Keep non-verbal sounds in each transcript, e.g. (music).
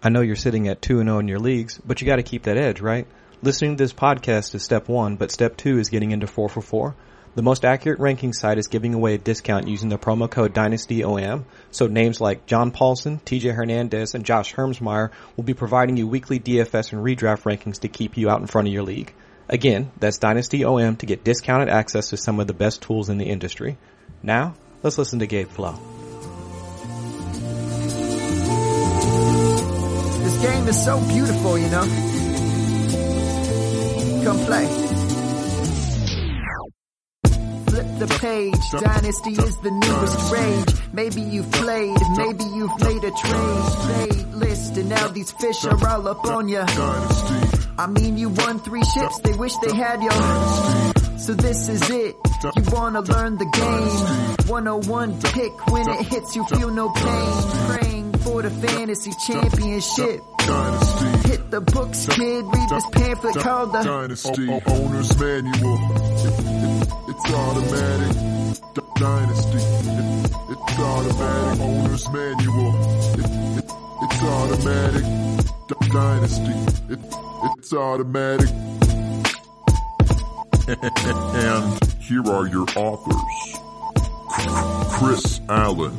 I know you're sitting at 2 and 0 in your leagues, but you got to keep that edge, right? Listening to this podcast is step 1, but step 2 is getting into 4 for 4. The most accurate ranking site is giving away a discount using the promo code DynastyOM. So names like John Paulsen, TJ Hernandez, and Josh Hermsmeyer will be providing you weekly DFS and redraft rankings to keep you out in front of your league. Again, that's Dynasty OM to get discounted access to some of the best tools in the industry. Now, let's listen to Gabe Flo. This game is so beautiful, you know. Come play. Flip the page, Dynasty is the newest rage. Maybe you've played, maybe you've made a trade, trade list, and now these fish are all up on ya. I mean, you won three ships, they wish they had you. So this is it. You wanna learn the game. 101 pick when it hits you feel no pain. For the fantasy championship. Hit the books, kid. Read this pamphlet called the Dynasty o- Owner's Manual. It- it- it's automatic. D- Dynasty. It- it's automatic. Owner's Manual. It- it- it's automatic. D- Dynasty. It- it's automatic. and here are your authors. Chris Allen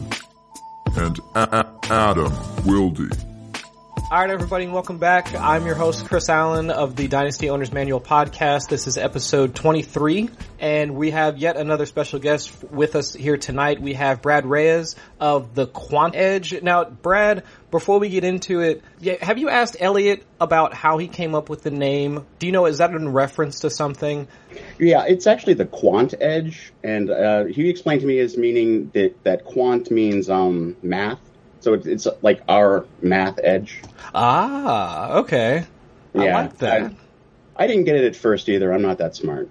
and A- Adam Wilde. All right, everybody, and welcome back. I'm your host, Chris Allen of the Dynasty Owners Manual podcast. This is episode 23, and we have yet another special guest with us here tonight. We have Brad Reyes of the Quant Edge. Now, Brad, before we get into it, have you asked Elliot about how he came up with the name? Do you know, is that in reference to something? Yeah, it's actually the quant edge, and uh, he explained to me as meaning that that quant means um, math, so it's, it's like our math edge. Ah, okay. I Yeah, like that. I, I didn't get it at first either. I'm not that smart.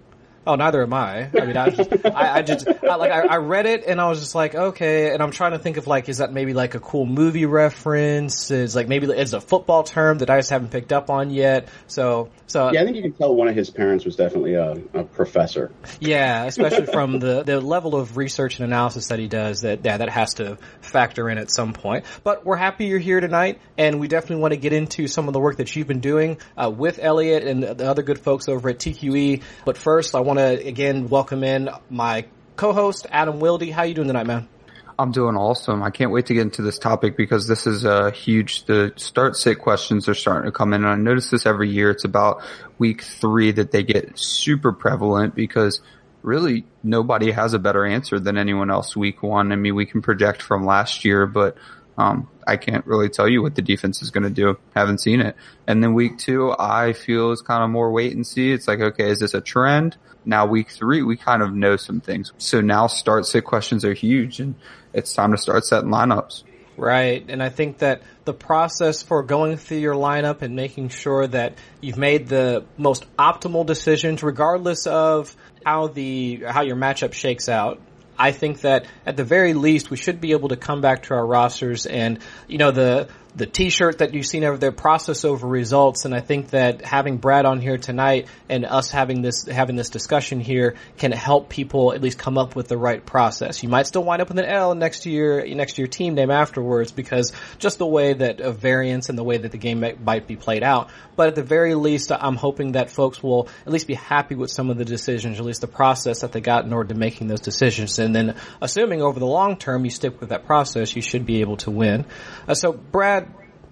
Oh, neither am I. I mean, I just, I, I just, I, like, I, I read it and I was just like, okay. And I'm trying to think of like, is that maybe like a cool movie reference? Is like maybe it's a football term that I just haven't picked up on yet. So, so Yeah, I think you can tell one of his parents was definitely a, a professor. yeah, especially from the the level of research and analysis that he does. That yeah, that has to factor in at some point. But we're happy you're here tonight, and we definitely want to get into some of the work that you've been doing uh, with Elliot and the other good folks over at TQE. But first, I want to again welcome in my co-host Adam Wilde. How you doing tonight, man? I'm doing awesome. I can't wait to get into this topic because this is a huge, the start sit questions are starting to come in. And I notice this every year. It's about week three that they get super prevalent because really nobody has a better answer than anyone else week one. I mean, we can project from last year, but um, I can't really tell you what the defense is going to do. Haven't seen it. And then week two, I feel is kind of more wait and see. It's like, okay, is this a trend? Now week three, we kind of know some things. So now start sit questions are huge and it's time to start setting lineups. Right. And I think that the process for going through your lineup and making sure that you've made the most optimal decisions regardless of how the how your matchup shakes out. I think that at the very least we should be able to come back to our rosters and you know the the t-shirt that you've seen over there process over results and I think that having Brad on here tonight and us having this having this discussion here can help people at least come up with the right process. You might still wind up with an L next to your next to your team name afterwards because just the way that a variance and the way that the game might, might be played out. But at the very least, I'm hoping that folks will at least be happy with some of the decisions, at least the process that they got in order to making those decisions. And then assuming over the long term you stick with that process, you should be able to win. Uh, so Brad,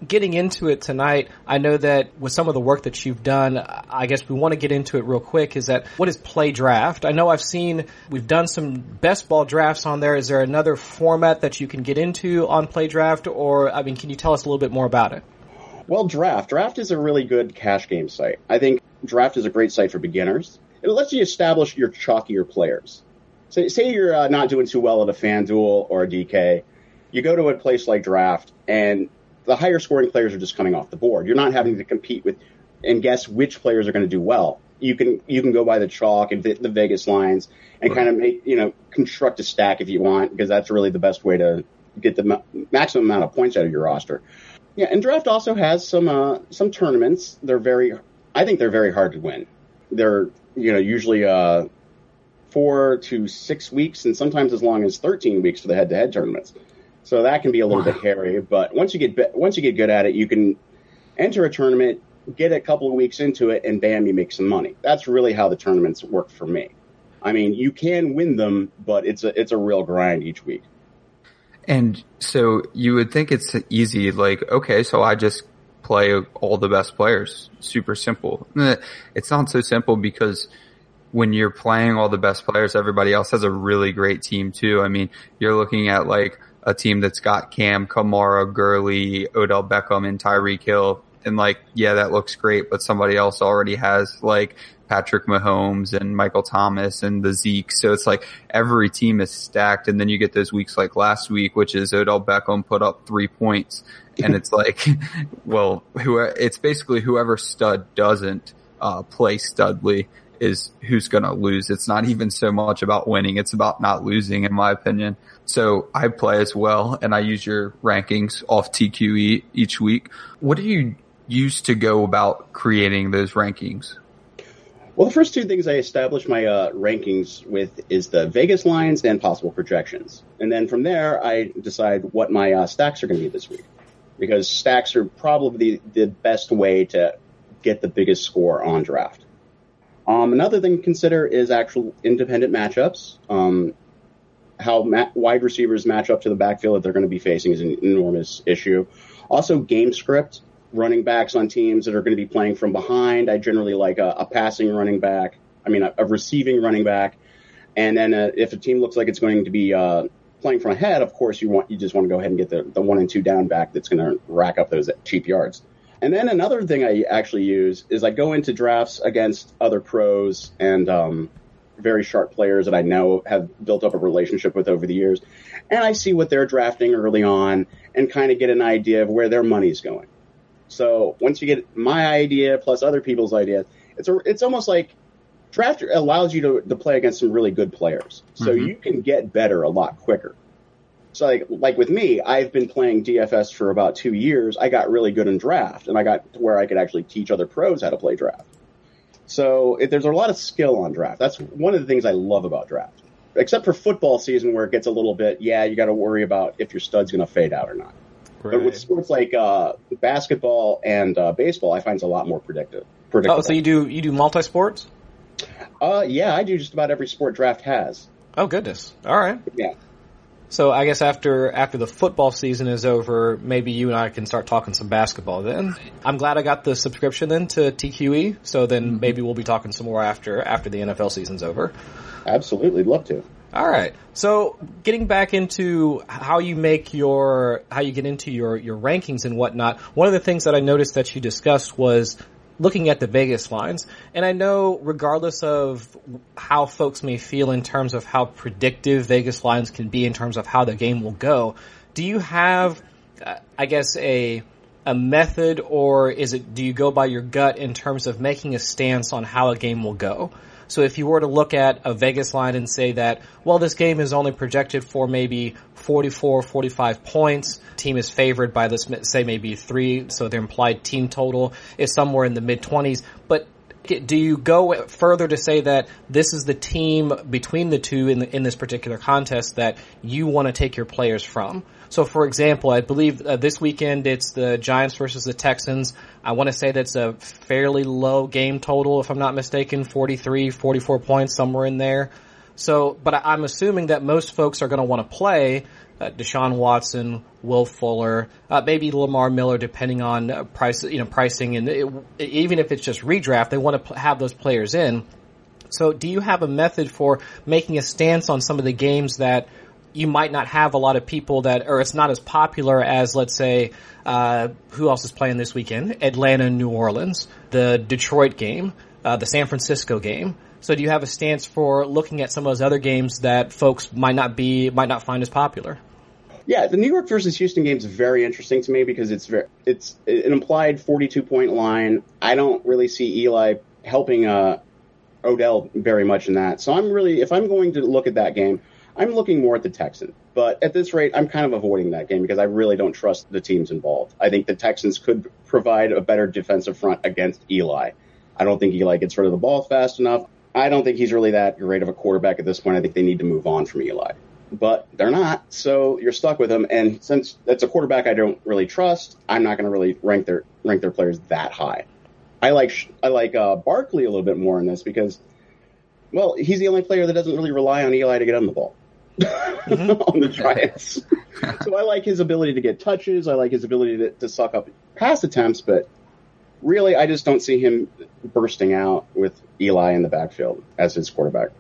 getting into it tonight, I know that with some of the work that you've done, I guess we want to get into it real quick. Is that what is play draft? I know I've seen we've done some best ball drafts on there. Is there another format that you can get into on play draft, or I mean, can you tell us a little bit more about it? Well, Draft. Draft is a really good cash game site. I think Draft is a great site for beginners. It lets you establish your chalkier players. So, say you're uh, not doing too well at a FanDuel or a DK, you go to a place like Draft, and the higher scoring players are just coming off the board. You're not having to compete with and guess which players are going to do well. You can you can go by the chalk and the, the Vegas lines and kind of make you know construct a stack if you want because that's really the best way to get the ma- maximum amount of points out of your roster. Yeah, and draft also has some uh, some tournaments. They're very, I think they're very hard to win. They're you know usually uh, four to six weeks, and sometimes as long as thirteen weeks for the head-to-head tournaments. So that can be a little bit hairy, but once you get once you get good at it, you can enter a tournament, get a couple of weeks into it, and bam, you make some money. That's really how the tournaments work for me. I mean, you can win them, but it's a it's a real grind each week. And so you would think it's easy, like, okay, so I just play all the best players. Super simple. (laughs) It's not so simple because when you're playing all the best players, everybody else has a really great team too. I mean, you're looking at like a team that's got Cam, Kamara, Gurley, Odell Beckham, and Tyreek Hill. And like, yeah, that looks great, but somebody else already has like Patrick Mahomes and Michael Thomas and the Zeke. So it's like every team is stacked. And then you get those weeks like last week, which is Odell Beckham put up three points. And it's like, (laughs) well, who, it's basically whoever stud doesn't, uh, play Studley is who's going to lose. It's not even so much about winning. It's about not losing in my opinion. So I play as well and I use your rankings off TQE each week. What do you use to go about creating those rankings? Well, the first two things I establish my uh, rankings with is the Vegas lines and possible projections. And then from there, I decide what my uh, stacks are going to be this week. Because stacks are probably the, the best way to get the biggest score on draft. Um, another thing to consider is actual independent matchups. Um, how ma- wide receivers match up to the backfield that they're going to be facing is an enormous issue. Also, game script running backs on teams that are going to be playing from behind. I generally like a, a passing running back. I mean, a, a receiving running back. And then uh, if a team looks like it's going to be uh, playing from ahead, of course you want you just want to go ahead and get the, the one and two down back that's going to rack up those cheap yards. And then another thing I actually use is I go into drafts against other pros and um, very sharp players that I know have built up a relationship with over the years, and I see what they're drafting early on and kind of get an idea of where their money's going. So once you get my idea plus other people's ideas, it's a, it's almost like draft allows you to, to play against some really good players. So mm-hmm. you can get better a lot quicker. So like like with me, I've been playing DFS for about two years. I got really good in draft, and I got to where I could actually teach other pros how to play draft. So it, there's a lot of skill on draft. That's one of the things I love about draft. Except for football season, where it gets a little bit, yeah, you got to worry about if your stud's going to fade out or not. Right. But with sports like uh, basketball and uh, baseball, I find it's a lot more predictive. Predictable. Oh, so you do you do multi sports? Uh, yeah, I do just about every sport draft has. Oh goodness! All right. Yeah. So I guess after after the football season is over, maybe you and I can start talking some basketball. Then I'm glad I got the subscription then to TQE. So then mm-hmm. maybe we'll be talking some more after after the NFL season's over. Absolutely, love to. All right. So getting back into how you make your, how you get into your, your rankings and whatnot, one of the things that I noticed that you discussed was looking at the Vegas lines. And I know regardless of how folks may feel in terms of how predictive Vegas lines can be in terms of how the game will go, do you have, uh, I guess, a, a method or is it, do you go by your gut in terms of making a stance on how a game will go? So if you were to look at a Vegas line and say that, well, this game is only projected for maybe 44, 45 points, team is favored by let's say maybe three, so their implied team total is somewhere in the mid 20s, but do you go further to say that this is the team between the two in, the, in this particular contest that you want to take your players from? So, for example, I believe uh, this weekend it's the Giants versus the Texans. I want to say that's a fairly low game total, if I'm not mistaken, 43, 44 points, somewhere in there. So, but I, am assuming that most folks are going to want to play uh, Deshaun Watson, Will Fuller, uh, maybe Lamar Miller, depending on uh, price, you know, pricing, and it, even if it's just redraft, they want to p- have those players in. So, do you have a method for making a stance on some of the games that you might not have a lot of people that, or it's not as popular as, let's say, uh, who else is playing this weekend? Atlanta, New Orleans, the Detroit game, uh, the San Francisco game. So do you have a stance for looking at some of those other games that folks might not be, might not find as popular? Yeah, the New York versus Houston game is very interesting to me because it's very, it's an implied 42 point line. I don't really see Eli helping, uh, Odell very much in that. So I'm really, if I'm going to look at that game, I'm looking more at the Texans. But at this rate, I'm kind of avoiding that game because I really don't trust the teams involved. I think the Texans could provide a better defensive front against Eli. I don't think Eli gets rid of the ball fast enough. I don't think he's really that great of a quarterback at this point. I think they need to move on from Eli. but they're not. So you're stuck with them. And since that's a quarterback I don't really trust, I'm not going to really rank their rank their players that high. I like I like uh, Barkley a little bit more in this because, well, he's the only player that doesn't really rely on Eli to get on the ball. (laughs) on the Giants. so I like his ability to get touches. I like his ability to, to suck up pass attempts, but really, I just don't see him bursting out with Eli in the backfield as his quarterback.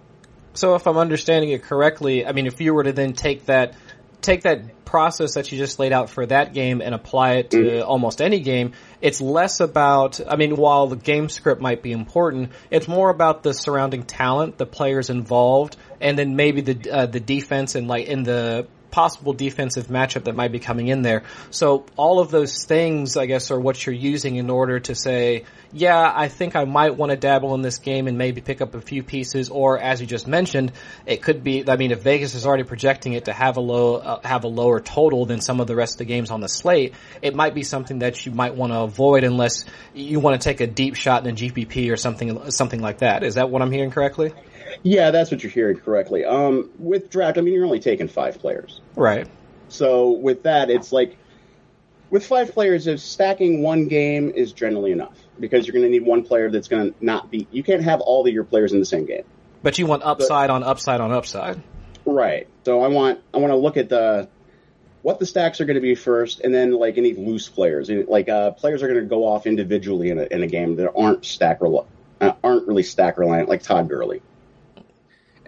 So if I'm understanding it correctly, I mean, if you were to then take that take that process that you just laid out for that game and apply it to mm-hmm. almost any game, it's less about, I mean, while the game script might be important, it's more about the surrounding talent, the players involved, and then maybe the, uh, the defense and like in the possible defensive matchup that might be coming in there. So all of those things, I guess, are what you're using in order to say, yeah, I think I might want to dabble in this game and maybe pick up a few pieces. Or as you just mentioned, it could be. I mean, if Vegas is already projecting it to have a low, uh, have a lower total than some of the rest of the games on the slate, it might be something that you might want to avoid unless you want to take a deep shot in a GPP or something, something like that. Is that what I'm hearing correctly? Yeah, that's what you're hearing correctly. Um, with draft, I mean, you're only taking five players. Right. So with that, it's like with five players, if stacking one game is generally enough because you're going to need one player that's going to not be. You can't have all of your players in the same game. But you want upside but, on upside on upside. Right. So I want I want to look at the what the stacks are going to be first, and then like any loose players. Like uh, players are going to go off individually in a, in a game that aren't stack rel- uh, aren't really stack reliant, like Todd Gurley.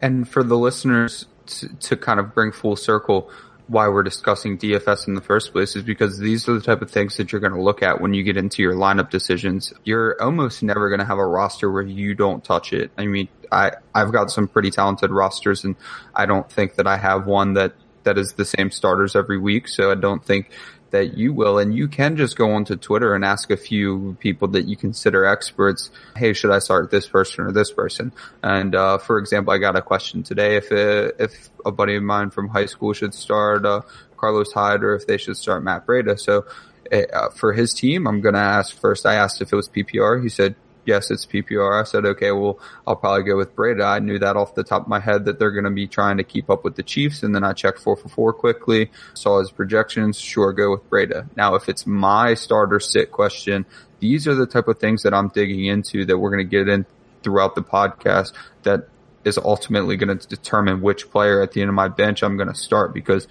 And for the listeners to, to kind of bring full circle, why we're discussing DFS in the first place is because these are the type of things that you're going to look at when you get into your lineup decisions. You're almost never going to have a roster where you don't touch it. I mean, I, I've got some pretty talented rosters and I don't think that I have one that, that is the same starters every week. So I don't think that you will. And you can just go onto Twitter and ask a few people that you consider experts, hey, should I start this person or this person? And, uh, for example, I got a question today if, it, uh, if a buddy of mine from high school should start, uh, Carlos Hyde or if they should start Matt Breida. So, uh, for his team, I'm going to ask first. I asked if it was PPR. He said yes, it's PPR. I said, okay, well, I'll probably go with Breida. I knew that off the top of my head that they're going to be trying to keep up with the Chiefs. And then I checked four for four quickly, saw his projections. Sure, go with Breida. Now, if it's my starter sit question, these are the type of things that I'm digging into that we're going to get in throughout the podcast that is ultimately going to determine which player at the end of my bench I'm going to start because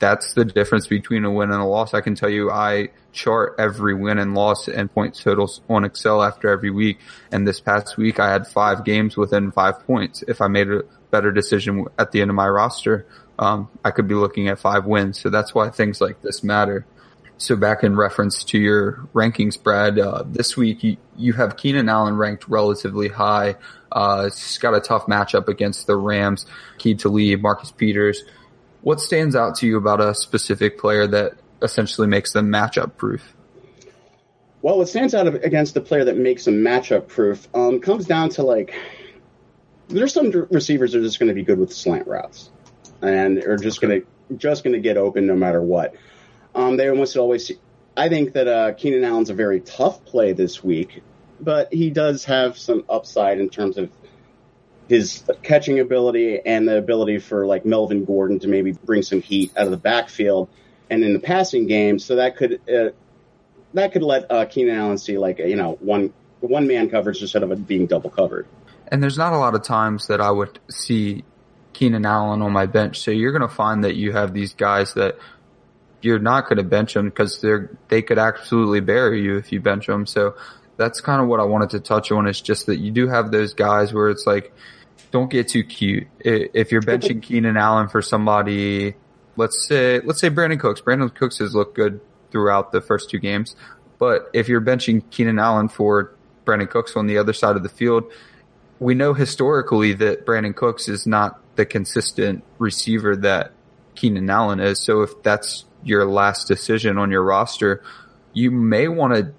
that's the difference between a win and a loss. I can tell you I chart every win and loss and point totals on Excel after every week. And this past week I had five games within five points. If I made a better decision at the end of my roster, um, I could be looking at five wins. So that's why things like this matter. So back in reference to your rankings, Brad, uh, this week you, you have Keenan Allen ranked relatively high. Uh, he's got a tough matchup against the Rams, Aqib Talib, Marcus Peters. What stands out to you about a specific player that essentially makes them matchup proof? Well, what stands out against the player that makes them matchup proof um, comes down to like there's some receivers that are just going to be good with slant routes and are just going to just going to get open no matter what. Um, they almost always. See, I think that uh, Keenan Allen's a very tough play this week, but he does have some upside in terms of his catching ability and the ability for like Melvin Gordon to maybe bring some heat out of the backfield and in the passing game. So that could uh, that could let uh, Keenan Allen see like you know one one man coverage instead of being double covered. And there's not a lot of times that I would see Keenan Allen on my bench. So you're going to find that you have these guys that you're not going to bench them because they're they could absolutely bury you if you bench them. So that's kind of what I wanted to touch on. Is just that you do have those guys where it's like don't get too cute. If you're (laughs) benching Keenan Allen for somebody, let's say, let's say Brandin Cooks. Brandin Cooks has looked good throughout the first two games. But if you're benching Keenan Allen for Brandin Cooks on the other side of the field, we know historically that Brandin Cooks is not the consistent receiver that Keenan Allen is. So if that's your last decision on your roster, you may want to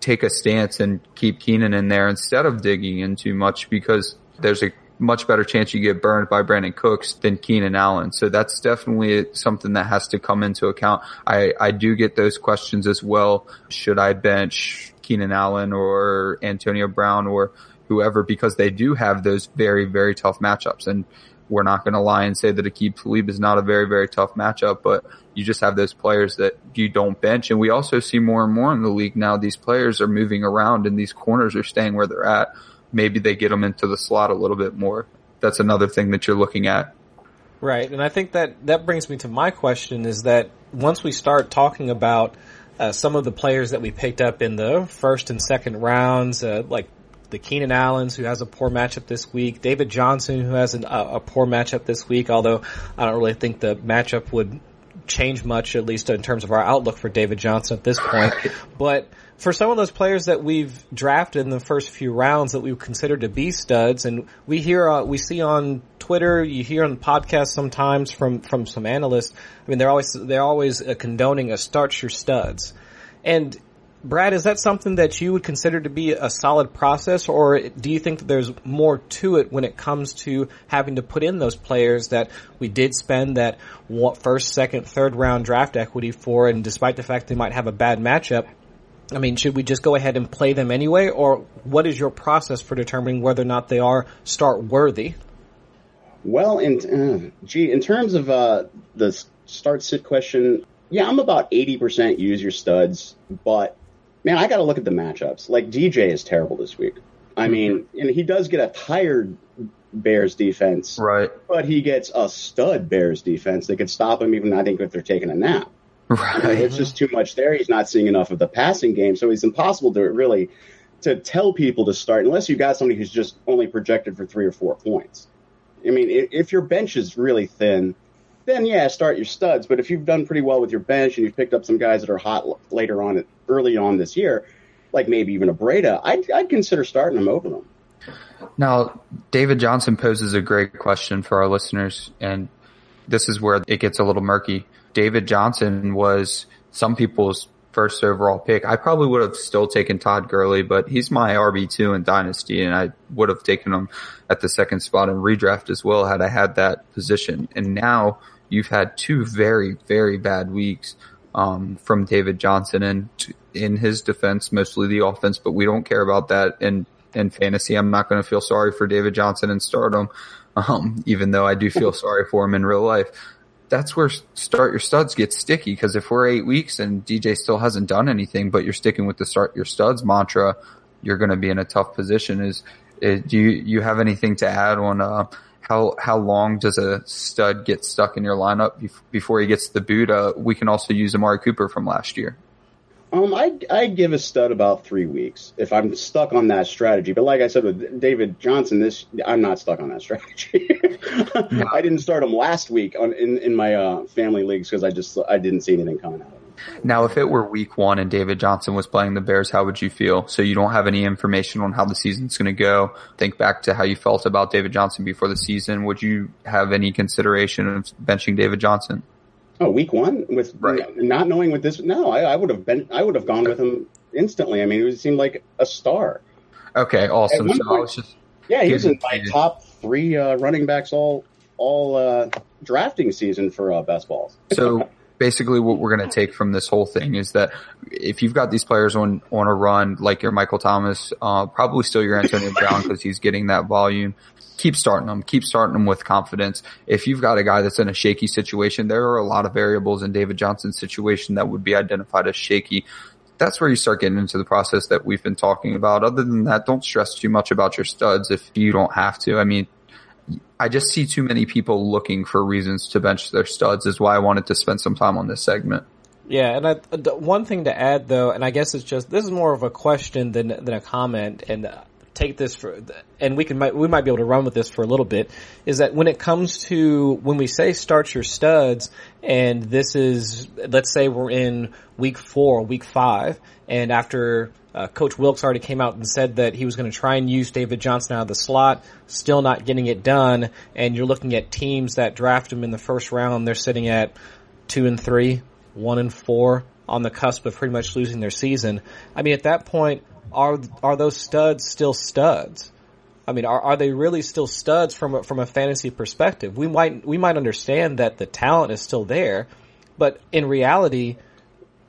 take a stance and keep Keenan in there instead of digging in too much because there's a much better chance you get burned by Brandin Cooks than Keenan Allen. So that's definitely something that has to come into account. I, I do get those questions as well. Should I bench Keenan Allen or Antonio Brown or whoever because they do have those very, very tough matchups. And we're not going to lie and say that Aqib Talib is not a very, very tough matchup, but you just have those players that you don't bench. And we also see more and more in the league now, these players are moving around and these corners are staying where they're at. Maybe they get them into the slot a little bit more. That's another thing that you're looking at. Right. And I think that that brings me to my question is that once we start talking about uh, some of the players that we picked up in the first and second rounds, uh, like the Keenan Allens, who has a poor matchup this week, David Johnson, who has an, a, a poor matchup this week, although I don't really think the matchup would change much, at least in terms of our outlook for David Johnson at this point. But for some of those players that we've drafted in the first few rounds that we consider to be studs, and we hear, uh, we see on Twitter, you hear on podcasts sometimes from from some analysts. I mean, they're always they're always uh, condoning a start your studs, and Brad, is that something that you would consider to be a solid process, or do you think that there's more to it when it comes to having to put in those players that we did spend that first, second, third round draft equity for, and despite the fact they might have a bad matchup, I mean, should we just go ahead and play them anyway, or what is your process for determining whether or not they are start worthy? Well, in uh, gee, in terms of uh, the start sit question, yeah, I'm about eighty percent use your studs, but man, I got to look at the matchups. Like DJ is terrible this week. I mm-hmm. mean, and he does get a tired Bears defense, right? But he gets a stud Bears defense that could stop him even I think if they're taking a nap. Right. it's just too much there. He's not seeing enough of the passing game, so it's impossible to really to tell people to start unless you got somebody who's just only projected for three or four points. I mean, if your bench is really thin, then yeah, start your studs. But if you've done pretty well with your bench and you've picked up some guys that are hot later on, early on this year, like maybe even a Breida, I'd, I'd consider starting them over them. Now, David Johnson poses a great question for our listeners, and this is where it gets a little murky. David Johnson was some people's first overall pick. I probably would have still taken Todd Gurley, but he's my RB2 in Dynasty, and I would have taken him at the second spot in redraft as well had I had that position. And now you've had two very, very bad weeks um, from David Johnson, and in his defense, mostly the offense, but we don't care about that in in fantasy. I'm not going to feel sorry for David Johnson and start him, (laughs) um, even though I do feel sorry for him in real life. That's where start your studs gets sticky because if we're eight weeks and DJ still hasn't done anything, but you're sticking with the start your studs mantra, you're going to be in a tough position. Is, is do you you have anything to add on? Uh, how how long does a stud get stuck in your lineup before he gets the boot? Uh, we can also use Amari Cooper from last year. Um, I I give a stud about three weeks if I'm stuck on that strategy. But like I said with David Johnson, this I'm not stuck on that (laughs) strategy. I didn't start him last week on in in my uh, family leagues because I just I didn't see anything coming out. Of it. Now, if it were week one and David Johnson was playing the Bears, how would you feel? So you don't have any information on how the season's going to go. Think back to how you felt about David Johnson before the season. Would you have any consideration of benching David Johnson? Oh, week one with right. not knowing what this. No, I, I, would have been. I would have gone with him instantly. I mean, it seemed like a star. Okay, awesome. So point, just yeah, he was in my top three uh, running backs all all uh, drafting season for uh, best balls. so basically what we're going to take from this whole thing is that if you've got these players on, on a run, like your Michael Thomas, uh, probably still your Antonio (laughs) Brown because he's getting that volume. Keep starting them. Keep starting them with confidence. If you've got a guy that's in a shaky situation, there are a lot of variables in David Johnson's situation that would be identified as shaky that's where you start getting into the process that we've been talking about. Other than that, don't stress too much about your studs if you don't have to. I mean, I just see too many people looking for reasons to bench their studs is why I wanted to spend some time on this segment. Yeah, and I, one thing to add though, and I guess it's just this is more of a question than than a comment, and uh, take this for, and we can we might be able to run with this for a little bit. Is that when it comes to when we say start your studs, and this is let's say we're in week four, week five, and after uh, Coach Wilks already came out and said that he was going to try and use David Johnson out of the slot, still not getting it done. And you're looking at teams that draft him in the first round, they're sitting at two and three, one and four, on the cusp of pretty much losing their season. I mean, at that point, are are those studs still studs? I mean, are are they really still studs from a, from a fantasy perspective? We might we might understand that the talent is still there, but in reality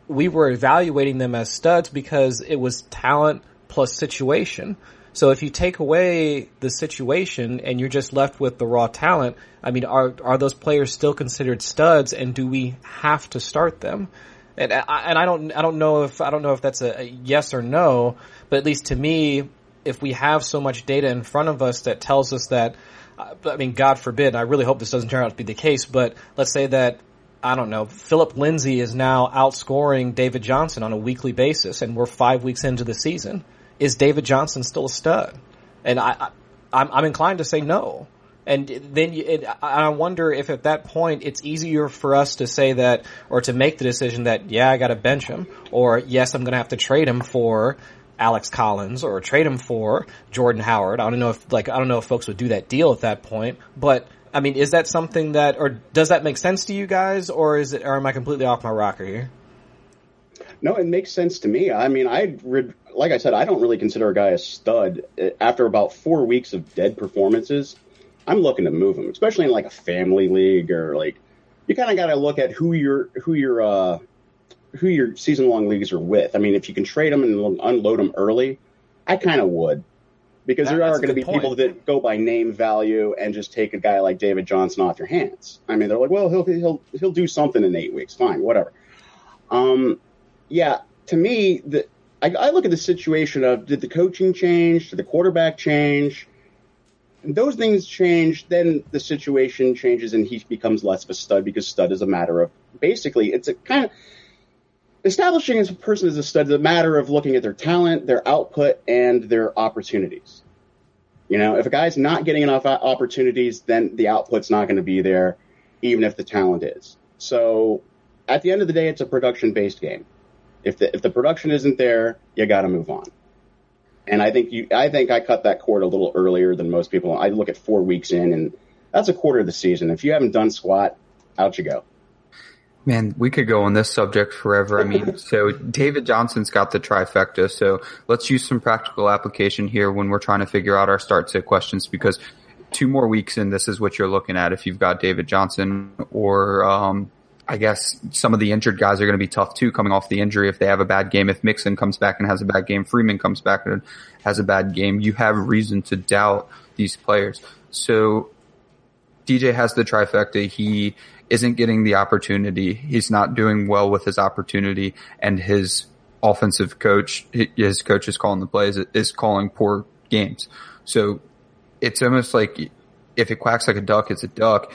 we were evaluating them as studs because it was talent plus situation. So if you take away the situation and you're just left with the raw talent, I mean, are are those players still considered studs, and do we have to start them? And I, and I don't I don't know if I don't know if that's a, a yes or no, but at least to me, if we have so much data in front of us that tells us that, uh, I mean, God forbid, I really hope this doesn't turn out to be the case, but let's say that I don't know, Phillip Lindsay is now outscoring David Johnson on a weekly basis, and we're five weeks into the season. Is David Johnson still a stud? And I, I am inclined to say no. And then you, it, I wonder if at that point it's easier for us to say that, or to make the decision that, yeah, I got to bench him, or yes, I'm going to have to trade him for Alex Collins, or trade him for Jordan Howard. I don't know if like I don't know if folks would do that deal at that point, but I mean, is that something that, or does that make sense to you guys, or is it, or am I completely off my rocker here? No, it makes sense to me. I mean, I like I said, I don't really consider a guy a stud. After about four weeks of dead performances, I'm looking to move him, especially in like a family league or like you kind of got to look at who your who your uh, who your season long leagues are with. I mean, if you can trade them and unload them early, I kind of would because that, there are going to be point. people that go by name value and just take a guy like David Johnson off your hands. I mean, they're like, well, he'll he'll he'll do something in eight weeks, fine, whatever. Um, yeah, to me, the I, I look at the situation of did the coaching change, did the quarterback change? And those things change, then the situation changes and he becomes less of a stud because stud is a matter of basically it's a kind of establishing a person as a stud is a matter of looking at their talent, their output, and their opportunities. You know, if a guy's not getting enough opportunities, then the output's not going to be there, even if the talent is. So, at the end of the day, it's a production-based game. If the if the production isn't there, you got to move on. And I think you, I think I cut that cord a little earlier than most people. I look at four weeks in, and that's a quarter of the season. If you haven't done squat, out you go. Man, we could go on this subject forever. I mean, so David Johnson's got the trifecta. So let's use some practical application here when we're trying to figure out our start sit questions because two more weeks in, this is what you're looking at if you've got David Johnson or, um, I guess some of the injured guys are going to be tough too coming off the injury if they have a bad game. If Mixon comes back and has a bad game, Freeman comes back and has a bad game, you have reason to doubt these players. So DJ has the trifecta. He isn't getting the opportunity. He's not doing well with his opportunity and his offensive coach, his coach is calling the plays, is calling poor games. So it's almost like if it quacks like a duck, it's a duck.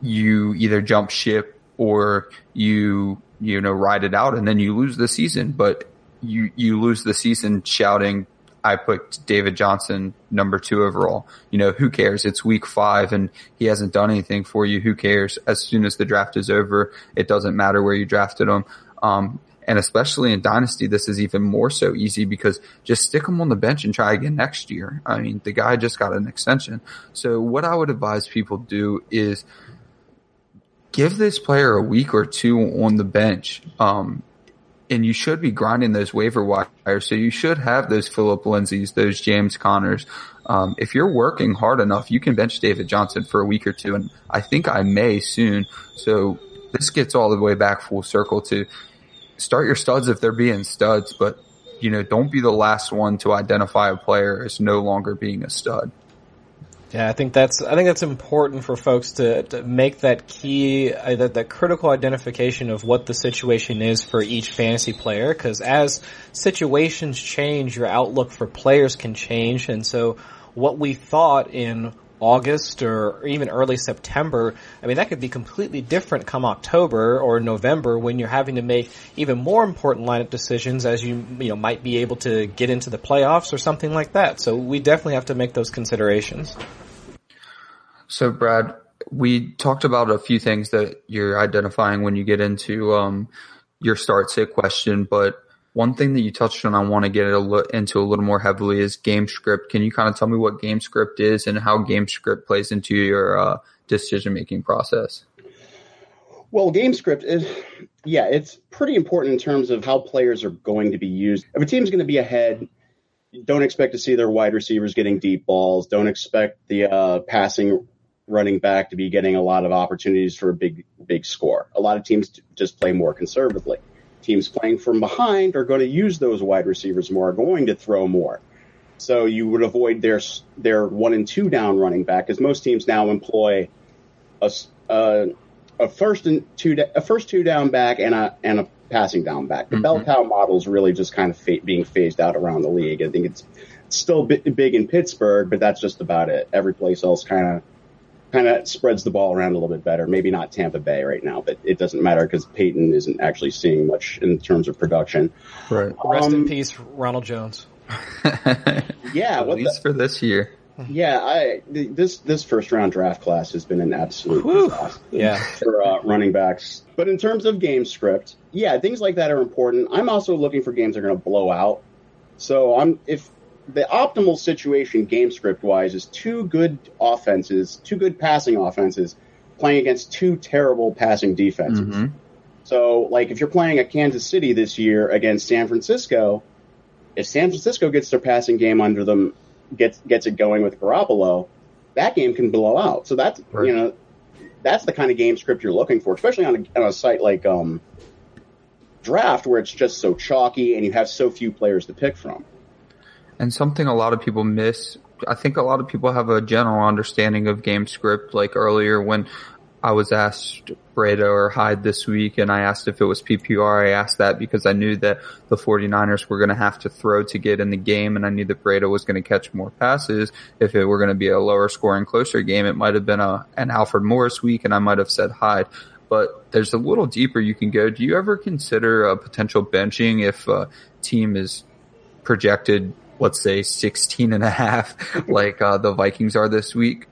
You either jump ship or you, you know, ride it out and then you lose the season, but you, you lose the season shouting I put David Johnson number two overall. You know, who cares? It's week five and he hasn't done anything for you. Who cares? As soon as the draft is over, it doesn't matter where you drafted him. Um, and especially in dynasty, this is even more so easy because just stick him on the bench and try again next year. I mean, the guy just got an extension. So what I would advise people do is give this player a week or two on the bench. Um, and you should be grinding those waiver wires. So you should have those Phillip Lindsays, those James Connors. Um, if you're working hard enough, you can bench David Johnson for a week or two, and I think I may soon. So this gets all the way back full circle to start your studs if they're being studs, but you know, don't be the last one to identify a player as no longer being a stud. Yeah, I think that's I think that's important for folks to, to make that key uh, that that critical identification of what the situation is for each fantasy player because as situations change, your outlook for players can change, and so what we thought in August or even early September, I mean that could be completely different come October or November when you're having to make even more important lineup decisions as you you know might be able to get into the playoffs or something like that. So we definitely have to make those considerations. So, Brad, we talked about a few things that you're identifying when you get into um, your start sit question, but one thing that you touched on, I want to get into a little more heavily is game script. Can you kind of tell me what game script is and how game script plays into your uh, decision making process? Well, game script is, yeah, it's pretty important in terms of how players are going to be used. If a team's going to be ahead, don't expect to see their wide receivers getting deep balls. Don't expect the uh, passing running back to be getting a lot of opportunities for a big, big score. A lot of teams just play more conservatively. Teams playing from behind are going to use those wide receivers more, are going to throw more. So you would avoid their their one and two down running back, because most teams now employ a, a, a first and two a first two down back and a and a passing down back. The mm-hmm. bell cow model is really just kind of fa- being phased out around the league. I think it's still big in Pittsburgh, but that's just about it. Every place else kind of kind of spreads the ball around a little bit better. Maybe not Tampa Bay right now, but it doesn't matter because Peyton isn't actually seeing much in terms of production. Right. Um, Rest in peace, Ronald Jones. (laughs) yeah, at least the, for this year. Yeah, I this this first round draft class has been an absolute disaster. Yeah, for uh, running backs. But in terms of game script, yeah, things like that are important. I'm also looking for games that are going to blow out. So I'm if the optimal situation game script wise is two good offenses, two good passing offenses playing against two terrible passing defenses. Mm-hmm. So, like, if you're playing a Kansas City this year against San Francisco, if San Francisco gets their passing game under them, gets gets it going with Garoppolo, that game can blow out. So that's right. you know, that's the kind of game script you're looking for, especially on a, on a site like um, Draft where it's just so chalky and you have so few players to pick from. And something a lot of people miss, I think a lot of people have a general understanding of game script. Like earlier when I was asked Breida or Hyde this week and I asked if it was PPR, I asked that because I knew that the 49ers were going to have to throw to get in the game and I knew that Breida was going to catch more passes. If it were going to be a lower scoring, closer game, it might have been a, an Alfred Morris week and I might have said Hyde but there's a little deeper you can go. Do you ever consider a potential benching if a team is projected let's say 16 and a half (laughs) like uh, the Vikings are this week?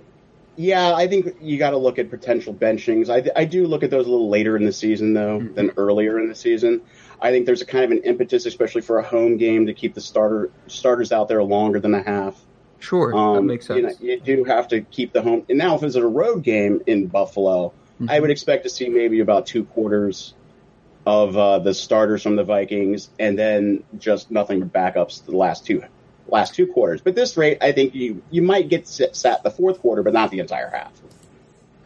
Yeah, I think you got to look at potential benchings. I, I do look at those a little later in the season though mm-hmm. than earlier in the season. I think there's a kind of an impetus, especially for a home game, to keep the starter starters out there longer than a half. Sure, um, that makes sense. You, know, you, do have to keep the home. And now, if it's a road game in Buffalo, mm-hmm. I would expect to see maybe about two quarters of uh, the starters from the Vikings, and then just nothing but backups the last two last two quarters. But this rate, I think you you might get sat the fourth quarter, but not the entire half.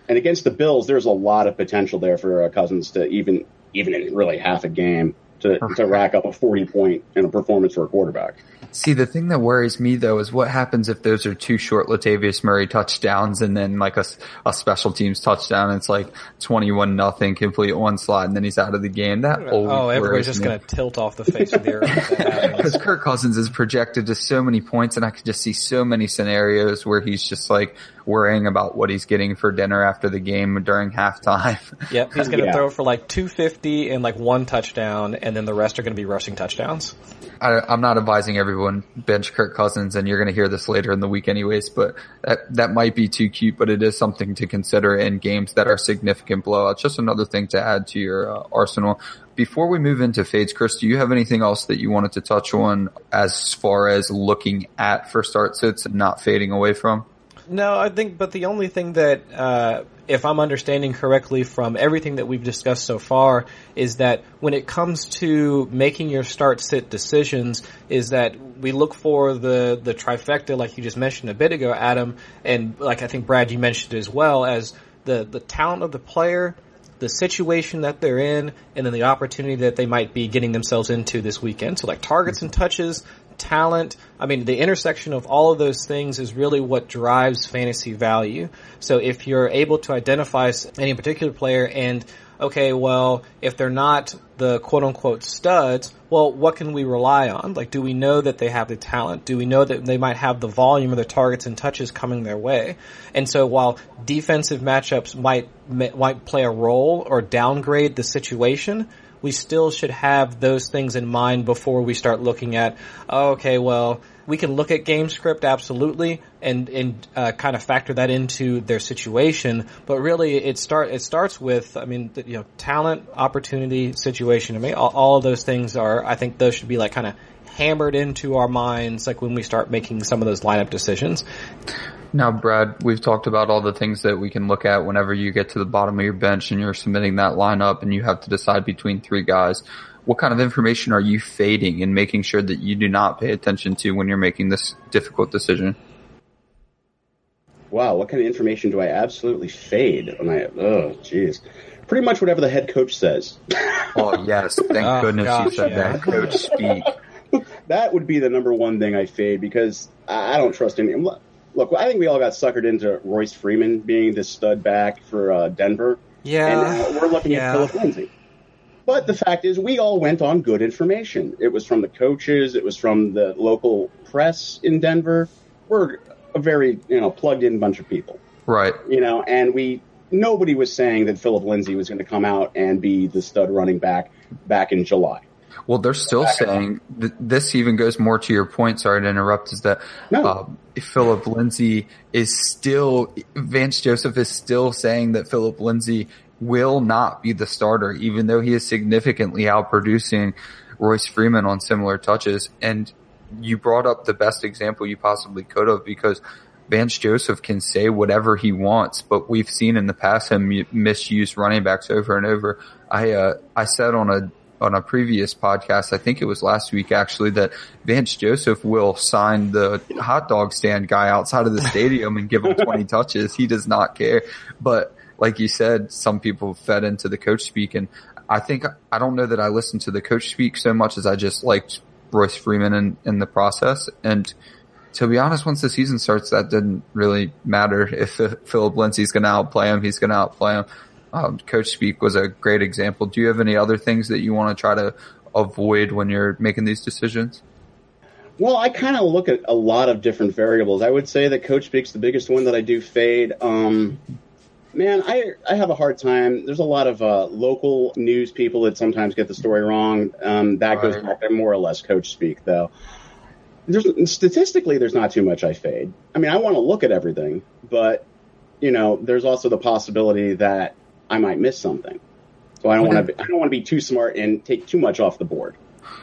And against the Bills, there's a lot of potential there for Cousins to even even in really half a game to, to rack up a 40 point in a performance for a quarterback. See, the thing that worries me though is what happens if those are two short Latavius Murray touchdowns and then like a, a special teams touchdown. It's like 21 nothing complete one slot and then he's out of the game. That oh, everybody's just going to tilt off the face of the earth. Because (laughs) Kirk Cousins is projected to so many points and I could just see so many scenarios where he's just like worrying about what he's getting for dinner after the game during halftime. (laughs) Yep, he's going to yeah. throw for like 250 and like one touchdown and then the rest are going to be rushing touchdowns. I, I'm not advising everyone bench Kirk Cousins, and you're going to hear this later in the week, anyways. But that that might be too cute, but it is something to consider in games that are significant blowouts. Just another thing to add to your uh, arsenal. Before we move into fades, Chris, do you have anything else that you wanted to touch on as far as looking at for start sits and not fading away from? No, I think, but the only thing that, uh, if I'm understanding correctly from everything that we've discussed so far, is that when it comes to making your start sit decisions, is that we look for the, the trifecta, like you just mentioned a bit ago, Adam, and like I think Brad, you mentioned as well, as the, the talent of the player, the situation that they're in, and then the opportunity that they might be getting themselves into this weekend. So like targets and touches, talent. I mean, the intersection of all of those things is really what drives fantasy value. So if you're able to identify any particular player and okay, well, if they're not the quote unquote studs, well, what can we rely on? Like, do we know that they have the talent? Do we know that they might have the volume of the targets and touches coming their way? And so while defensive matchups might, might play a role or downgrade the situation, we still should have those things in mind before we start looking at, oh, okay, well, we can look at game script absolutely and and uh, kind of factor that into their situation. But really, it start it starts with I mean you know talent, opportunity, situation. I mean all, all of those things are I think those should be like kind of hammered into our minds like when we start making some of those lineup decisions. Now, Brad, we've talked about all the things that we can look at whenever you get to the bottom of your bench and you're submitting that lineup and you have to decide between three guys. What kind of information are you fading and making sure that you do not pay attention to when you're making this difficult decision? Wow, what kind of information do I absolutely fade when I, oh, jeez. Pretty much whatever the head coach says. oh, yes. (laughs) Thank oh, goodness gosh, you said yeah. that, coach speak. that (laughs) that would be the number one thing I fade because I I don't trust any. Look, I think we all got suckered into Royce Freeman being the stud back for uh, Denver. Yeah, and we're looking yeah. at Phillip Lindsay. But the fact is, we all went on good information. It was from the coaches. It was from the local press in Denver. We're a very, you know, plugged in bunch of people, Right. you know, and we, nobody was saying that Phillip Lindsay was going to come out and be the stud running back back in July. Well, they're still saying th- this even goes more to your point. Sorry to interrupt. Is that No. um, Phillip Lindsay is still Vance Joseph is still saying that Phillip Lindsay will not be the starter, even though he is significantly outproducing Royce Freeman on similar touches. And you brought up the best example you possibly could have because Vance Joseph can say whatever he wants, but we've seen in the past him misuse running backs over and over. I uh, I said on a on a previous podcast, I think it was last week actually, that Vance Joseph will sign the hot dog stand guy outside of the stadium and give him (laughs) 20 touches. He does not care. But like you said, some people fed into the coach speak and I think, I don't know that I listened to the coach speak so much as I just liked Royce Freeman in, in the process. And to be honest, once the season starts, that didn't really matter. If (laughs) Phillip Lindsay's going to outplay him, he's going to outplay him. Um, Coach Speak was a great example. Do you have any other things that you want to try to avoid when you're making these decisions? Well, I kind of look at a lot of different variables. I would say that Coach Speak's the biggest one that I do fade. Um, man, I I have a hard time. There's a lot of uh, local news people that sometimes get the story wrong. Um, that goes back to more or less Coach Speak, though. There's statistically, there's not too much I fade. I mean, I want to look at everything, but you know, there's also the possibility that I might miss something. So I don't want to. I don't want to be too smart and take too much off the board.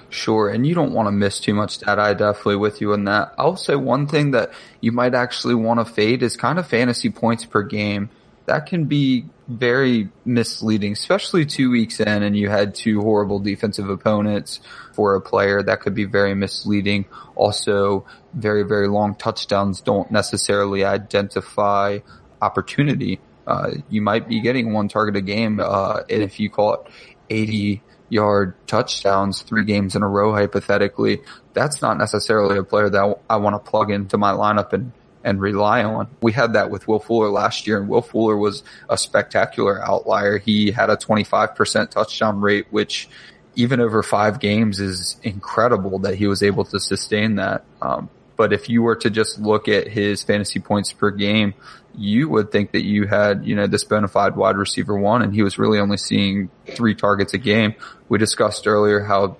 Sure, and you don't want to miss too much data. I definitely with you on that. I'll say one thing that you might actually want to fade is kind of fantasy points per game. That can be very misleading, especially two weeks in and you had two horrible defensive opponents for a player. That could be very misleading. Also, very, very long touchdowns don't necessarily identify opportunity. Uh, you might be getting one target a game, uh, and if you call it 80 yard touchdowns three games in a row, hypothetically, that's not necessarily a player that I want to plug into my lineup and, and rely on. We had that with Will Fuller last year and Will Fuller was a spectacular outlier. He had a 25% touchdown rate, which even over five games is incredible that he was able to sustain that. Um, but if you were to just look at his fantasy points per game, you would think that you had, you know, this bona fide wide receiver one and he was really only seeing three targets a game. We discussed earlier how,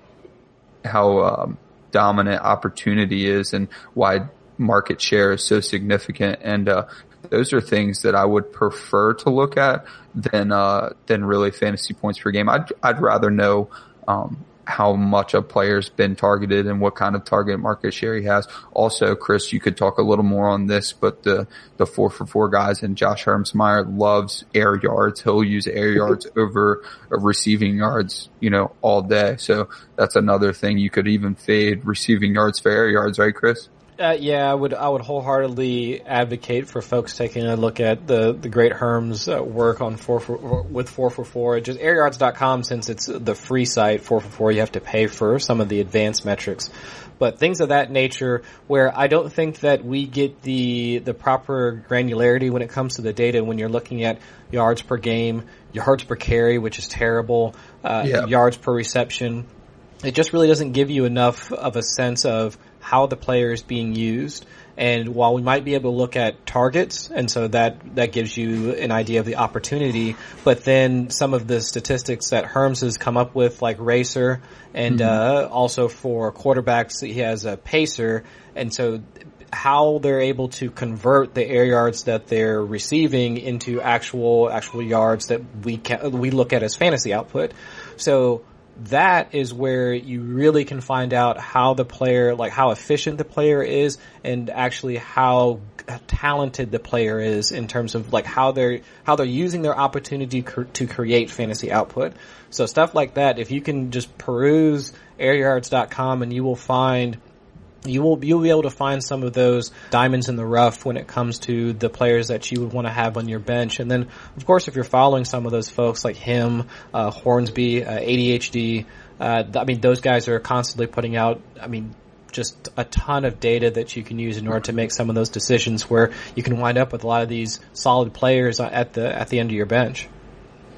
how, um, dominant opportunity is and why market share is so significant. And, uh, those are things that I would prefer to look at than, uh, than really fantasy points per game. I'd, I'd rather know, um, how much a player's been targeted and what kind of target market share he has. Also, Chris, you could talk a little more on this, but the, the four for four guys and Josh Hermsmeyer loves air yards. He'll use air yards (laughs) over uh, receiving yards, you know, all day. So that's another thing you could even fade receiving yards for air yards, right, Chris? Uh, yeah, I would I would wholeheartedly advocate for folks taking a look at the the great Herm's uh, work on four for, with four for four. Just airyards.com since it's the free site four for four, you have to pay for some of the advanced metrics. But things of that nature where I don't think that we get the the proper granularity when it comes to the data when you're looking at yards per game, yards per carry, which is terrible, uh, Yeah. yards per reception it just really doesn't give you enough of a sense of how the player is being used. And while we might be able to look at targets, and so that, that gives you an idea of the opportunity, but then some of the statistics that Herms has come up with, like RACR, and, uh, also for quarterbacks, he has a PACR, and so how they're able to convert the air yards that they're receiving into actual, actual yards that we can, we look at as fantasy output. So, that is where you really can find out how the player, like how efficient the player is and actually how talented the player is in terms of like how they're, how they're using their opportunity cr- to create fantasy output. So stuff like that, if you can just peruse airyards.com and you will find you will you'll be able to find some of those diamonds in the rough when it comes to the players that you would want to have on your bench. And then, of course, if you're following some of those folks like him, uh, Hornsby, uh, ADHD, uh, I mean, those guys are constantly putting out. I mean, just a ton of data that you can use in order to make some of those decisions where you can wind up with a lot of these solid players at the at the end of your bench.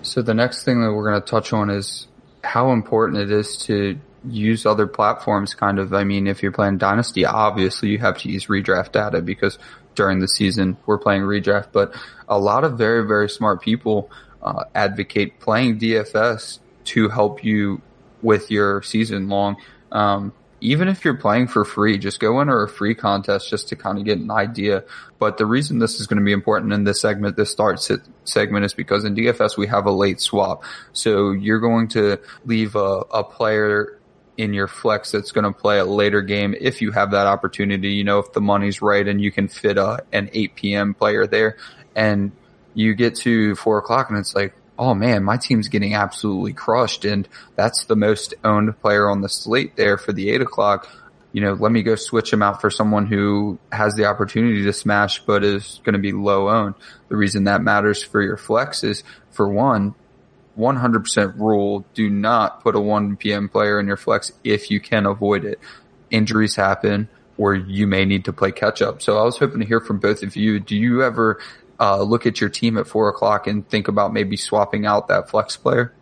So the next thing that we're going to touch on is how important it is to use other platforms kind of. I mean, if you're playing Dynasty, obviously you have to use redraft data because during the season we're playing redraft, but a lot of very, very smart people uh, advocate playing DFS to help you with your season long. Um, even if you're playing for free, just go enter a free contest just to kind of get an idea. But the reason this is going to be important in this segment, this start segment is because in DFS we have a late swap. So you're going to leave a, a player in your flex that's going to play a later game if you have that opportunity. You know, if the money's right and you can fit a, an 8 p.m. player there and you get to four o'clock and it's like, oh man, my team's getting absolutely crushed. And that's the most owned player on the slate there for the eight o'clock. You know, let me go switch him out for someone who has the opportunity to smash, but is going to be low owned. The reason that matters for your flex is for one, 100% rule, do not put a 1 p.m. player in your flex if you can avoid it. Injuries happen or you may need to play catch up. So I was hoping to hear from both of you. Do you ever uh, look at your team at four o'clock and think about maybe swapping out that flex player?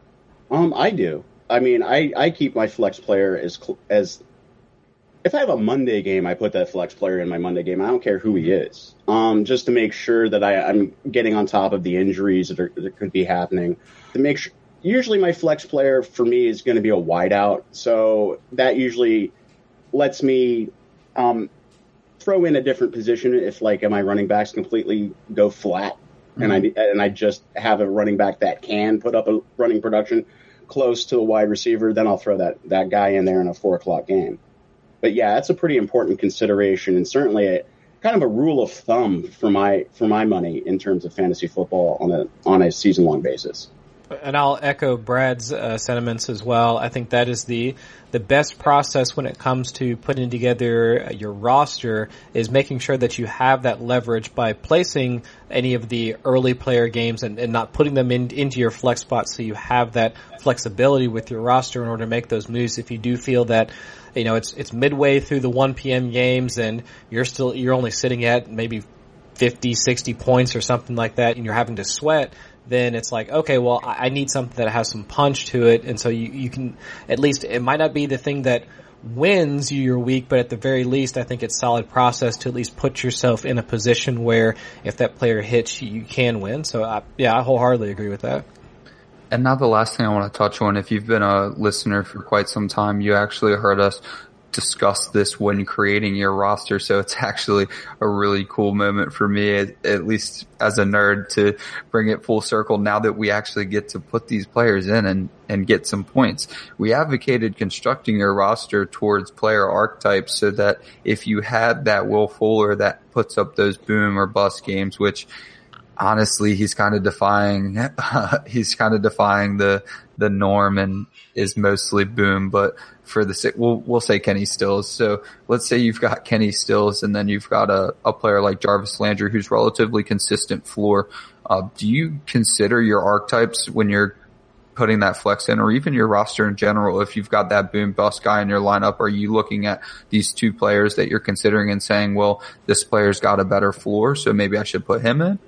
Um, I do. I mean, I, I keep my flex player as as if I have a Monday game, I put that flex player in my Monday game. I don't care who he is, um, just to make sure that I, I'm getting on top of the injuries that, are, that could be happening. To make sure, usually my flex player for me is going to be a wideout, so that usually lets me um, throw in a different position if like my running backs completely go flat, mm-hmm. and I mm-hmm. and I just have a running back that can put up a running production close to a wide receiver, then I'll throw that that guy in there in a four o'clock game. But yeah, that's a pretty important consideration, and certainly a kind of a rule of thumb for my for my money in terms of fantasy football on a on a season long basis and I'll echo Brad's uh, sentiments as well. I think that is the the best process when it comes to putting together your roster is making sure that you have that leverage by placing any of the early player games and, and not putting them in, into your flex spot so you have that flexibility with your roster in order to make those moves if you do feel that you know it's it's midway through the 1 p.m. games and you're still you're only sitting at maybe 50, 60 points or something like that and you're having to sweat then it's like, okay, well, I need something that has some punch to it. And so you, you can, at least, it might not be the thing that wins you your week, but at the very least, I think it's solid process to at least put yourself in a position where if that player hits, you can win. So I, yeah, I wholeheartedly agree with that. And now the last thing I want to touch on, if you've been a listener for quite some time, you actually heard us discuss this when creating your roster. So it's (laughs) actually a really cool moment for me, at, at, least as a nerd to bring it full circle now that we actually get to put these players in and, and get some points. We advocated constructing your roster towards player archetypes so that if you had that Will Fuller that puts up those boom or bust games, which honestly, he's kind of defying, (laughs) he's kind of defying the, the norm and is mostly boom, but for the we'll we'll say Kenny Stills. So let's say you've got Kenny Stills, and then you've got a, a player like Jarvis Landry who's relatively consistent floor. Uh, do you consider your archetypes when you're putting that flex in, or even your roster in general? If you've got that boom bust guy in your lineup, are you looking at these two players that you're considering and saying, well, this player's got a better floor, so maybe I should put him in?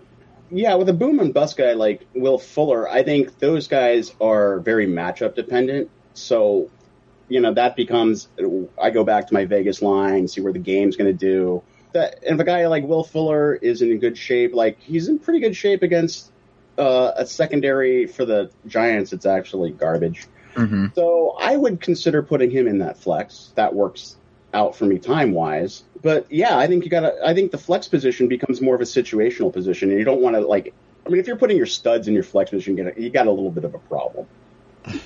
Yeah, with a boom and bust guy like Will Fuller, I think those guys are very matchup dependent. So you know, that becomes, I go back to my Vegas line, see where the game's going to do. That, and if a guy like Will Fuller is in good shape, like he's in pretty good shape against uh, a secondary for the Giants, it's actually garbage. Mm-hmm. So I would consider putting him in that flex. That works out for me time wise. But yeah, I think you got to. I think the flex position becomes more of a situational position, and you don't want to like. I mean, if you're putting your studs in your flex position, you got a little bit of a problem.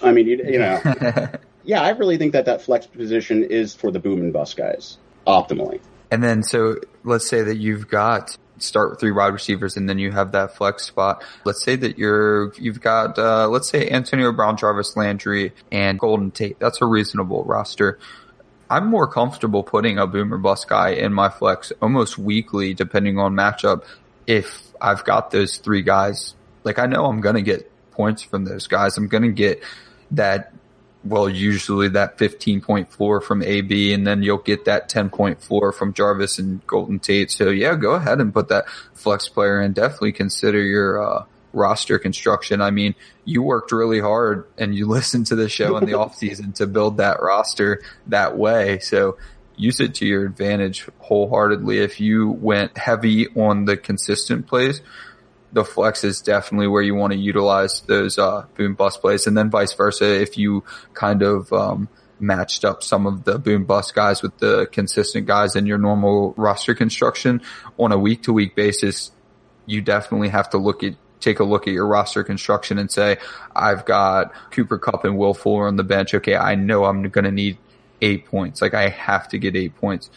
I mean, you, you know, (laughs) yeah, I really think that that flex position is for the boom and bust guys optimally. And then, so let's say that you've got start with three wide receivers and then you have that flex spot. Let's say that you're, you've got, uh, let's say Antonio Brown, Jarvis Landry and Golden Tate. That's a reasonable roster. I'm more comfortable putting a boomer bust guy in my flex almost weekly, depending on matchup. If I've got those three guys, like I know I'm going to get points from those guys. I'm going to get that well, usually that 15.4 from AB and then you'll get that 10.4 from Jarvis and Golden Tate. So yeah, go ahead and put that flex player in. Definitely consider your, uh, roster construction. I mean, you worked really hard and you (laughs) listened to the show in the (laughs) off season to build that roster that way. So use it to your advantage wholeheartedly. If you went heavy on the consistent plays, the flex is definitely where you want to utilize those uh, boom bust plays, and then vice versa. If you kind of um, matched up some of the boom bust guys with the consistent guys in your normal roster construction on a week to week basis, you definitely have to look at take a look at your roster construction and say, I've got Cooper Kupp and Will Fuller on the bench. Okay, I know I'm going to need eight points. Like I have to get eight points.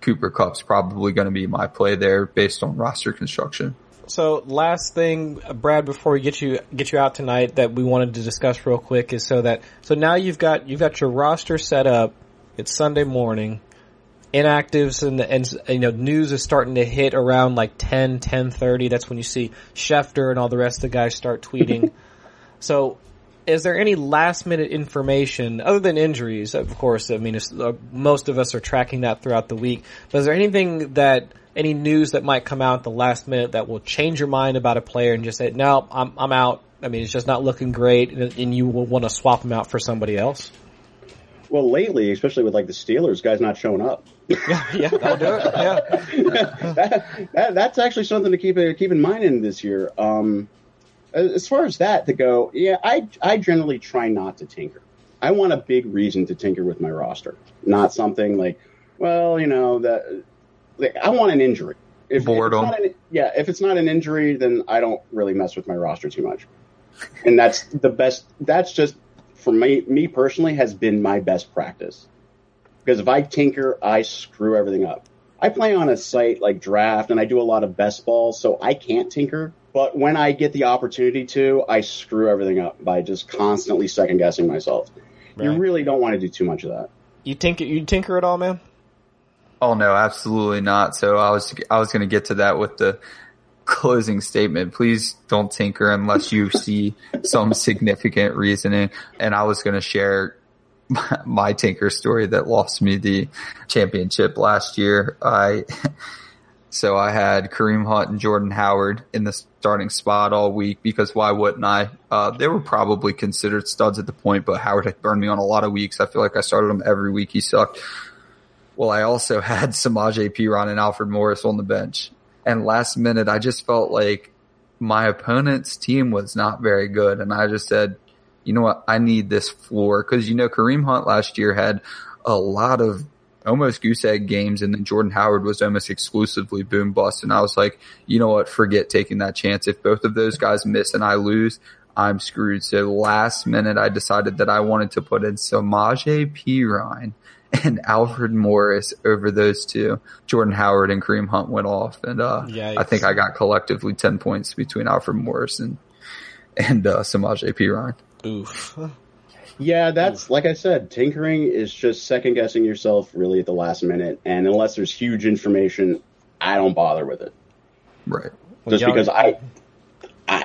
Cooper Kupp's probably going to be my play there based on roster construction. So last thing, Brad, before we get you get you out tonight, that we wanted to discuss real quick is so that so now you've got you've got your roster set up. It's Sunday morning. Inactives and, and you know news is starting to hit around like 10, 10.30. That's when you see Schefter and all the rest of the guys start tweeting. (laughs) so is there any last minute information other than injuries? Of course, I mean, uh, most of us are tracking that throughout the week. But is there anything that any news that might come out at the last minute that will change your mind about a player and just say, no, I'm I'm out. I mean, it's just not looking great, and, and you will want to swap him out for somebody else. Well, lately, especially with like the Steelers, guys not showing up. (laughs) yeah, yeah, that'll do it. Yeah, (laughs) that, that, that's actually something to keep keep in mind in this year. Um, as far as that to go, yeah, I I generally try not to tinker. I want a big reason to tinker with my roster, not something like, well, you know, that like, I want an injury. If, Boredom. If an, yeah, if it's not an injury, then I don't really mess with my roster too much. And that's the best. That's just for me. Me personally, has been my best practice because if I tinker, I screw everything up. I play on a site like Draft, and I do a lot of best balls, so I can't tinker. But when I get the opportunity to, I screw everything up by just constantly second guessing myself. Right. You really don't want to do too much of that. You tinker, you tinker at all, man? Oh no, absolutely not. So I was I was going to get to that with the closing statement. Please don't tinker unless you see some significant reasoning. And I was going to share my, my tinker story that lost me the championship last year. I (laughs) so I had Kareem Hunt and Jordan Howard in the starting spot all week because why wouldn't I? Uh, they were probably considered studs at the point, but Howard had burned me on a lot of weeks. I feel like I started him every week. He sucked. Well, I also (laughs) had Samaje Perine and Alfred Morris on the bench. And last minute, I just felt like my opponent's team was not very good. And I just said, you know what? I need this floor. Cause you know, Kareem Hunt last year had a lot of almost goose egg games and then Jordan Howard was almost exclusively boom bust. And I was like, you know what? Forget taking that chance. If both of those guys miss and I lose, I'm screwed. So last minute, I decided that I wanted to put in Samaje Perine and Alfred Morris over those two. Jordan Howard and Kareem Hunt went off, and uh, I think I got collectively ten points between Alfred Morris and and uh, Samaje Perine. Oof. Yeah, that's like I said, tinkering is just second guessing yourself really at the last minute, and unless there's huge information, I don't bother with it. Right. Just because I, I,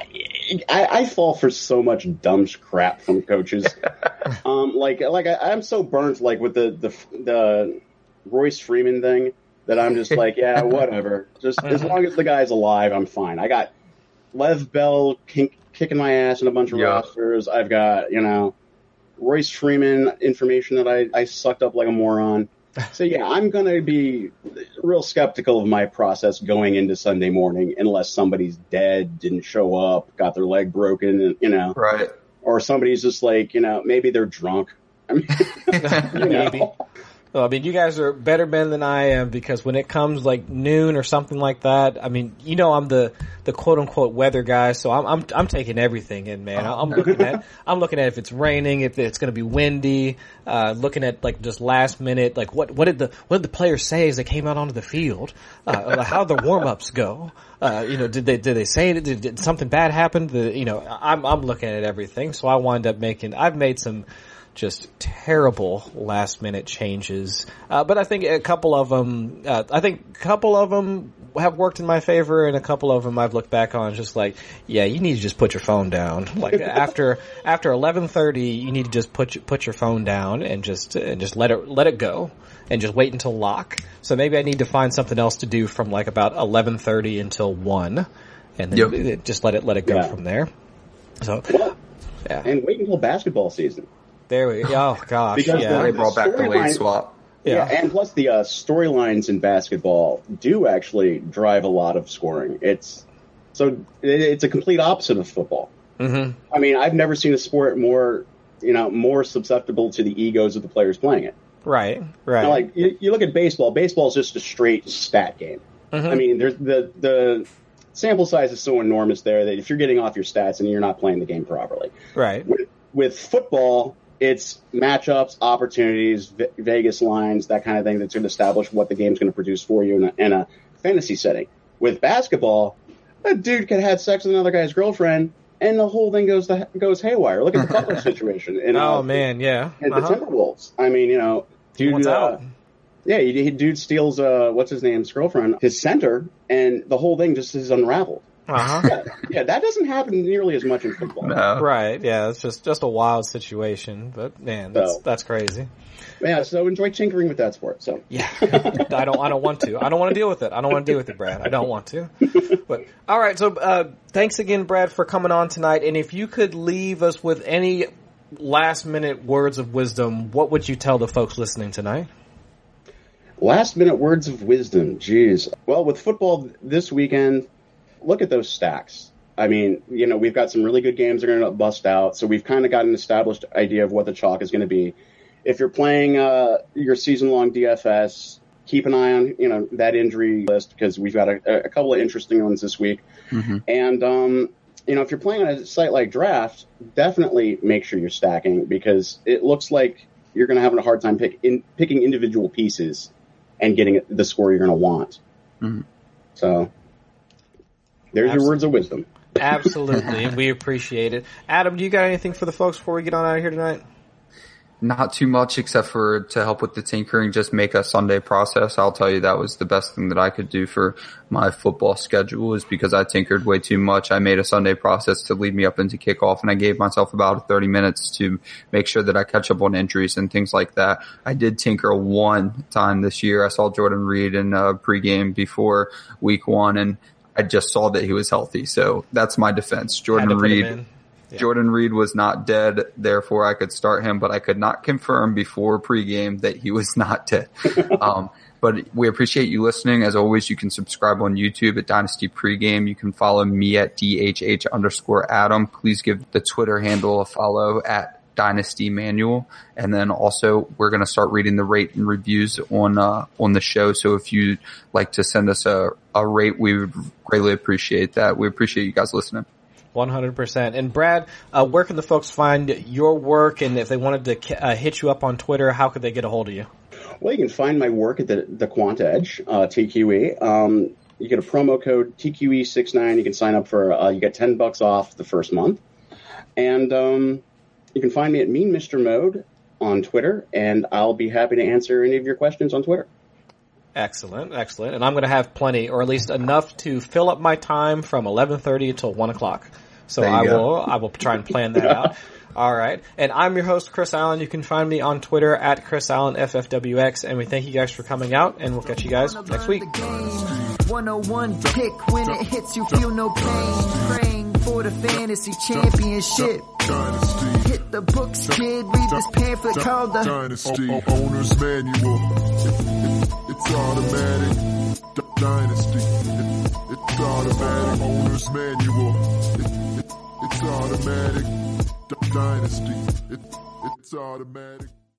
I, I, fall for so much dumb crap from coaches. (laughs) um, like, like I, am so burnt, like with the, the, the Royce Freeman thing that I'm just like, yeah, (laughs) whatever. Just as long as the guy's alive, I'm fine. I got Lev Bell kink, kicking my ass in a bunch of yeah. rosters. I've got, you know, Royce Freeman information that I, I sucked up like a moron. (laughs) So yeah, I'm going to be real skeptical of my process going into Sunday morning unless somebody's dead, didn't show up, got their leg broken, you know. Right. Or somebody's just like, you know, maybe they're drunk. I mean, (laughs) you (laughs) know. maybe. Well, I mean, you guys are better men than I am because when it comes like noon or something like that, I mean, you know, I'm the the quote unquote weather guy, so I'm I'm, I'm taking everything in, man. I'm looking at I'm looking at if it's raining, if it's going to be windy, uh, looking at like just last minute, like what what did the what did the players say as they came out onto the field? Uh, how the warm ups go? Uh, you know, did they did they say it? Did, did something bad happen? The, you know, I'm I'm looking at everything, so I wind up making. I've made some just terrible last minute changes. Uh, but I think a couple of them, uh, I think a couple of them have worked in my favor, and a couple of them I've looked back on just like, yeah, you need to just put your phone down. (laughs) Like after after eleven thirty, you need to just put your, put your phone down and just and just let it let it go, and just wait until lock. So maybe I need to find something else to do from like about eleven thirty until one, and then Yep. just let it let it go Yeah. from there. So yeah, and wait until basketball season. There we go. Oh gosh, Because yeah. They brought back the late Storyline- swap. Yeah. Yeah, and plus the uh, storylines in basketball do actually drive a lot of scoring. It's so it, it's a complete opposite of football. Mhm. I mean, I've never seen a sport more you know more susceptible to the egos of the players playing it. Right, right. Like you, you look at baseball. Baseball is just a straight stat game. I mean, there's the the sample size is so enormous there that if you're getting off your stats and you're not playing the game properly, right. with, with football, it's matchups, opportunities, Ve- Vegas lines, that kind of thing that's going to establish what the game's going to produce for you in a, in a fantasy setting. With basketball, a dude could have sex with another guy's girlfriend, and the whole thing goes the, goes haywire. Look at the (laughs) Butler situation. In, uh, Oh man, yeah. and Uh-huh. the Timberwolves. I mean, you know, dude, uh, yeah, he, he- dude steals uh, what's his name's girlfriend, his center, and the whole thing just is unraveled. Uh-huh. Yeah, yeah, that doesn't happen nearly as much in football. No. Right. Yeah. It's just just a wild situation, but man, that's So- that's crazy. Yeah, so enjoy tinkering with that sport. So Yeah. (laughs) I don't I don't want to. I don't want to deal with it. I don't want to deal with it, Brad. I don't want to. (laughs) But all right. So uh, thanks again, Brad, for coming on tonight. And if you could leave us with any last minute words of wisdom, what would you tell the folks listening tonight? Last minute words of wisdom. Jeez. Well, with football this weekend, look at those stacks. I mean, you know, we've got some really good games that are going to bust out, so we've kind of got an established idea of what the chalk is going to be. If you're playing uh, your season-long DFS, keep an eye on you know that injury list because we've got a, a couple of interesting ones this week. And um, you know, if you're playing on a site like Draft, definitely make sure you're stacking because it looks like you're going to have a hard time pick in, picking individual pieces and getting the score you're going to want. So there's your words of wisdom. Absolutely, and we (laughs) appreciate it. Adam, do you got anything for the folks before we get on out of here tonight? Not too much except for to help with the tinkering, just make a Sunday process. I'll tell you that was the best thing that I could do for my football schedule is because I tinkered way too much. I made a Sunday process to lead me up into kickoff and I gave myself about 30 minutes to make sure that I catch up on injuries and things like that. I did tinker one time this year. I saw Jordan Reed in a pregame before week one and I just saw that he was healthy. So that's my defense. Jordan to put him Reed. in. Jordan Reed was not dead, therefore I could start him, but I could not confirm before pregame that he was (laughs) not dead. um, but we appreciate you listening. As always, you can subscribe on YouTube at Dynasty Pregame. You can follow me at DHH underscore Adam. Please give the Twitter handle a follow at Dynasty Manual. And then also we're going to start reading the rate and reviews on, uh, on the show. So if you'd like to send us a, a rate, we would greatly appreciate that. We appreciate you guys listening. One hundred percent. And Brad, uh, where can the folks find your work? And if they wanted to uh, hit you up on Twitter, how could they get a hold of you? Well, you can find my work at the, the Quant Edge, uh, TQE. Um, you get a promo code TQE69. You can sign up for, uh, you get 10 bucks off the first month. And um, you can find me at Mean Mr. Mode on Twitter, and I'll be happy to answer any of your questions on Twitter. Excellent, excellent. And I'm going to have plenty, or at least enough, to fill up my time from 11:30 until one o'clock. So I go. will, I will try and plan that out. (laughs) All right. And I'm your host, Chris Allen. You can find me on Twitter at Chris Allen FFWX. And we thank you guys for coming out, and we'll catch you guys next week. the game. 101 pick when it hits you feel no pain. For the fantasy championship. Dynasty. Hit the books, kid. Read this pamphlet called the Dynasty. O- o- owner's manual. It- it- it's automatic. D- Dynasty. It- it's automatic. Owner's manual. It- it- it's automatic. D- Dynasty. It- it's automatic.